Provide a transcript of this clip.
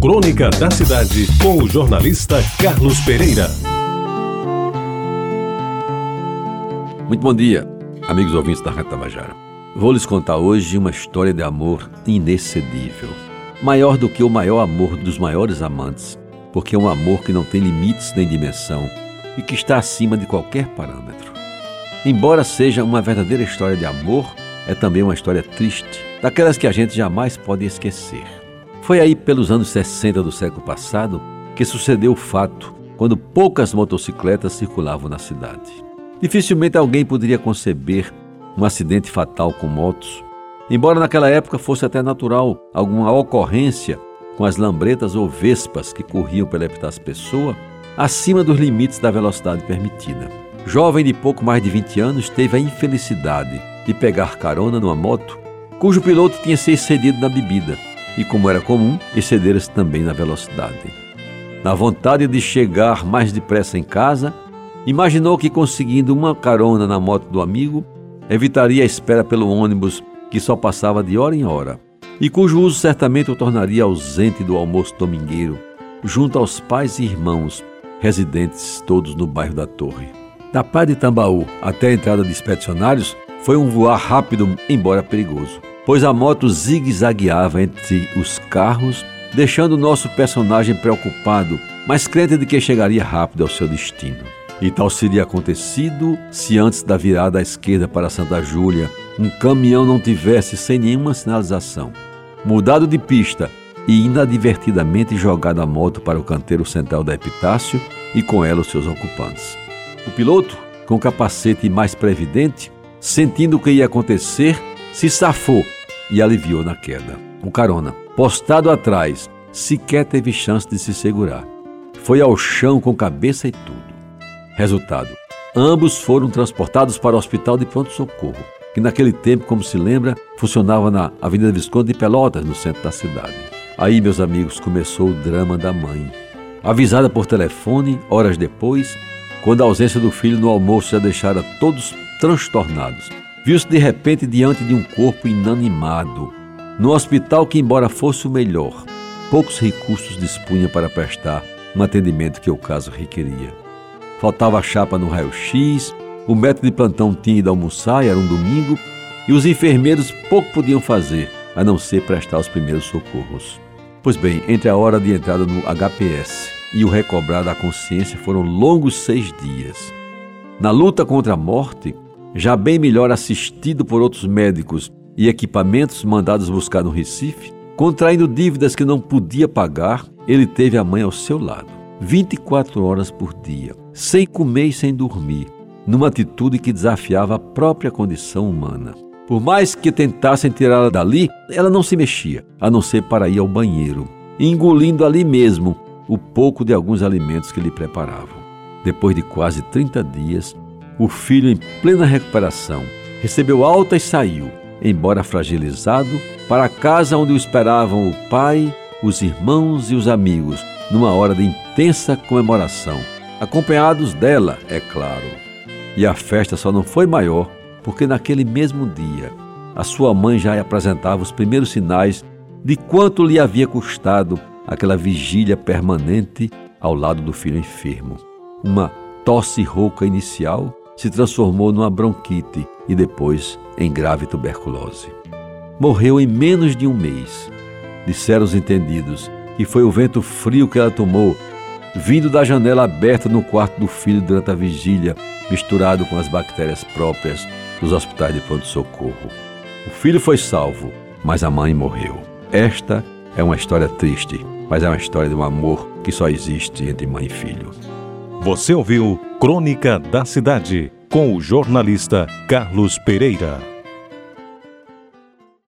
Crônica da Cidade, com o jornalista Carlos Pereira. Muito bom dia, amigos ouvintes da Rádio Tabajara. Vou lhes contar hoje uma história de amor inexcedível. Maior do que o maior amor dos maiores amantes, porque é um amor que não tem limites nem dimensão e que está acima de qualquer parâmetro. Embora seja uma verdadeira história de amor, é também uma história triste, daquelas que a gente jamais pode esquecer. Foi aí pelos anos 60 do século passado que sucedeu o fato quando poucas motocicletas circulavam na cidade. Dificilmente alguém poderia conceber um acidente fatal com motos, embora naquela época fosse até natural alguma ocorrência com as lambretas ou vespas que corriam pela Epitácio Pessoa acima dos limites da velocidade permitida. Jovem de pouco mais de 20 anos, teve a infelicidade de pegar carona numa moto cujo piloto tinha se excedido na bebida e, como era comum, excedera-se também na velocidade. Na vontade de chegar mais depressa em casa, imaginou que conseguindo uma carona na moto do amigo, evitaria a espera pelo ônibus que só passava de hora em hora e cujo uso certamente o tornaria ausente do almoço domingueiro, junto aos pais e irmãos, residentes todos no bairro da Torre. Da Praia de Tambaú até a entrada de expedicionários foi um voar rápido, embora perigoso, pois a moto zigue-zagueava entre os carros, deixando nosso personagem preocupado, mas crente de que chegaria rápido ao seu destino. E tal seria acontecido se antes da virada à esquerda para Santa Júlia, um caminhão não tivesse sem nenhuma sinalização, mudado de pista e inadvertidamente jogado a moto para o canteiro central da Epitácio e com ela os seus ocupantes. O piloto, com capacete mais previdente, sentindo o que ia acontecer, se safou e aliviou na queda. O carona, postado atrás, sequer teve chance de se segurar. Foi ao chão com cabeça e tudo. Resultado: ambos foram transportados para o hospital de pronto-socorro, que naquele tempo, como se lembra, funcionava na Avenida Visconde de Pelotas, no centro da cidade. Aí, meus amigos, começou o drama da mãe. Avisada por telefone, horas depois, quando a ausência do filho no almoço já deixara todos transtornados. Viu-se de repente diante de um corpo inanimado, no hospital que, embora fosse o melhor, poucos recursos dispunha para prestar um atendimento que o caso requeria. Faltava chapa no raio-x, o médico de plantão tinha ido almoçar, era um domingo, e os enfermeiros pouco podiam fazer, a não ser prestar os primeiros socorros. Pois bem, entre a hora de entrada no HPS e o recobrar da consciência foram longos seis dias. Na luta contra a morte, já bem melhor assistido por outros médicos e equipamentos mandados buscar no Recife, contraindo dívidas que não podia pagar, ele teve a mãe ao seu lado, 24 horas por dia, sem comer e sem dormir, numa atitude que desafiava a própria condição humana. Por mais que tentassem tirá-la dali, ela não se mexia, a não ser para ir ao banheiro, engolindo ali mesmo o pouco de alguns alimentos que lhe preparavam. Depois de quase 30 dias, o filho, em plena recuperação, recebeu alta e saiu, embora fragilizado, para a casa onde o esperavam o pai, os irmãos e os amigos, numa hora de intensa comemoração, acompanhados dela, é claro. E a festa só não foi maior porque naquele mesmo dia a sua mãe já apresentava os primeiros sinais de quanto lhe havia custado aquela vigília permanente ao lado do filho enfermo. Uma tosse rouca inicial se transformou numa bronquite e depois em grave tuberculose. Morreu em menos de um mês. Disseram os entendidos que foi o vento frio que ela tomou, vindo da janela aberta no quarto do filho durante a vigília, misturado com as bactérias próprias dos hospitais de pronto-socorro. O filho foi salvo, mas a mãe morreu. Esta é uma história triste, mas é uma história de um amor que só existe entre mãe e filho. Você ouviu Crônica da Cidade com o jornalista Carlos Pereira.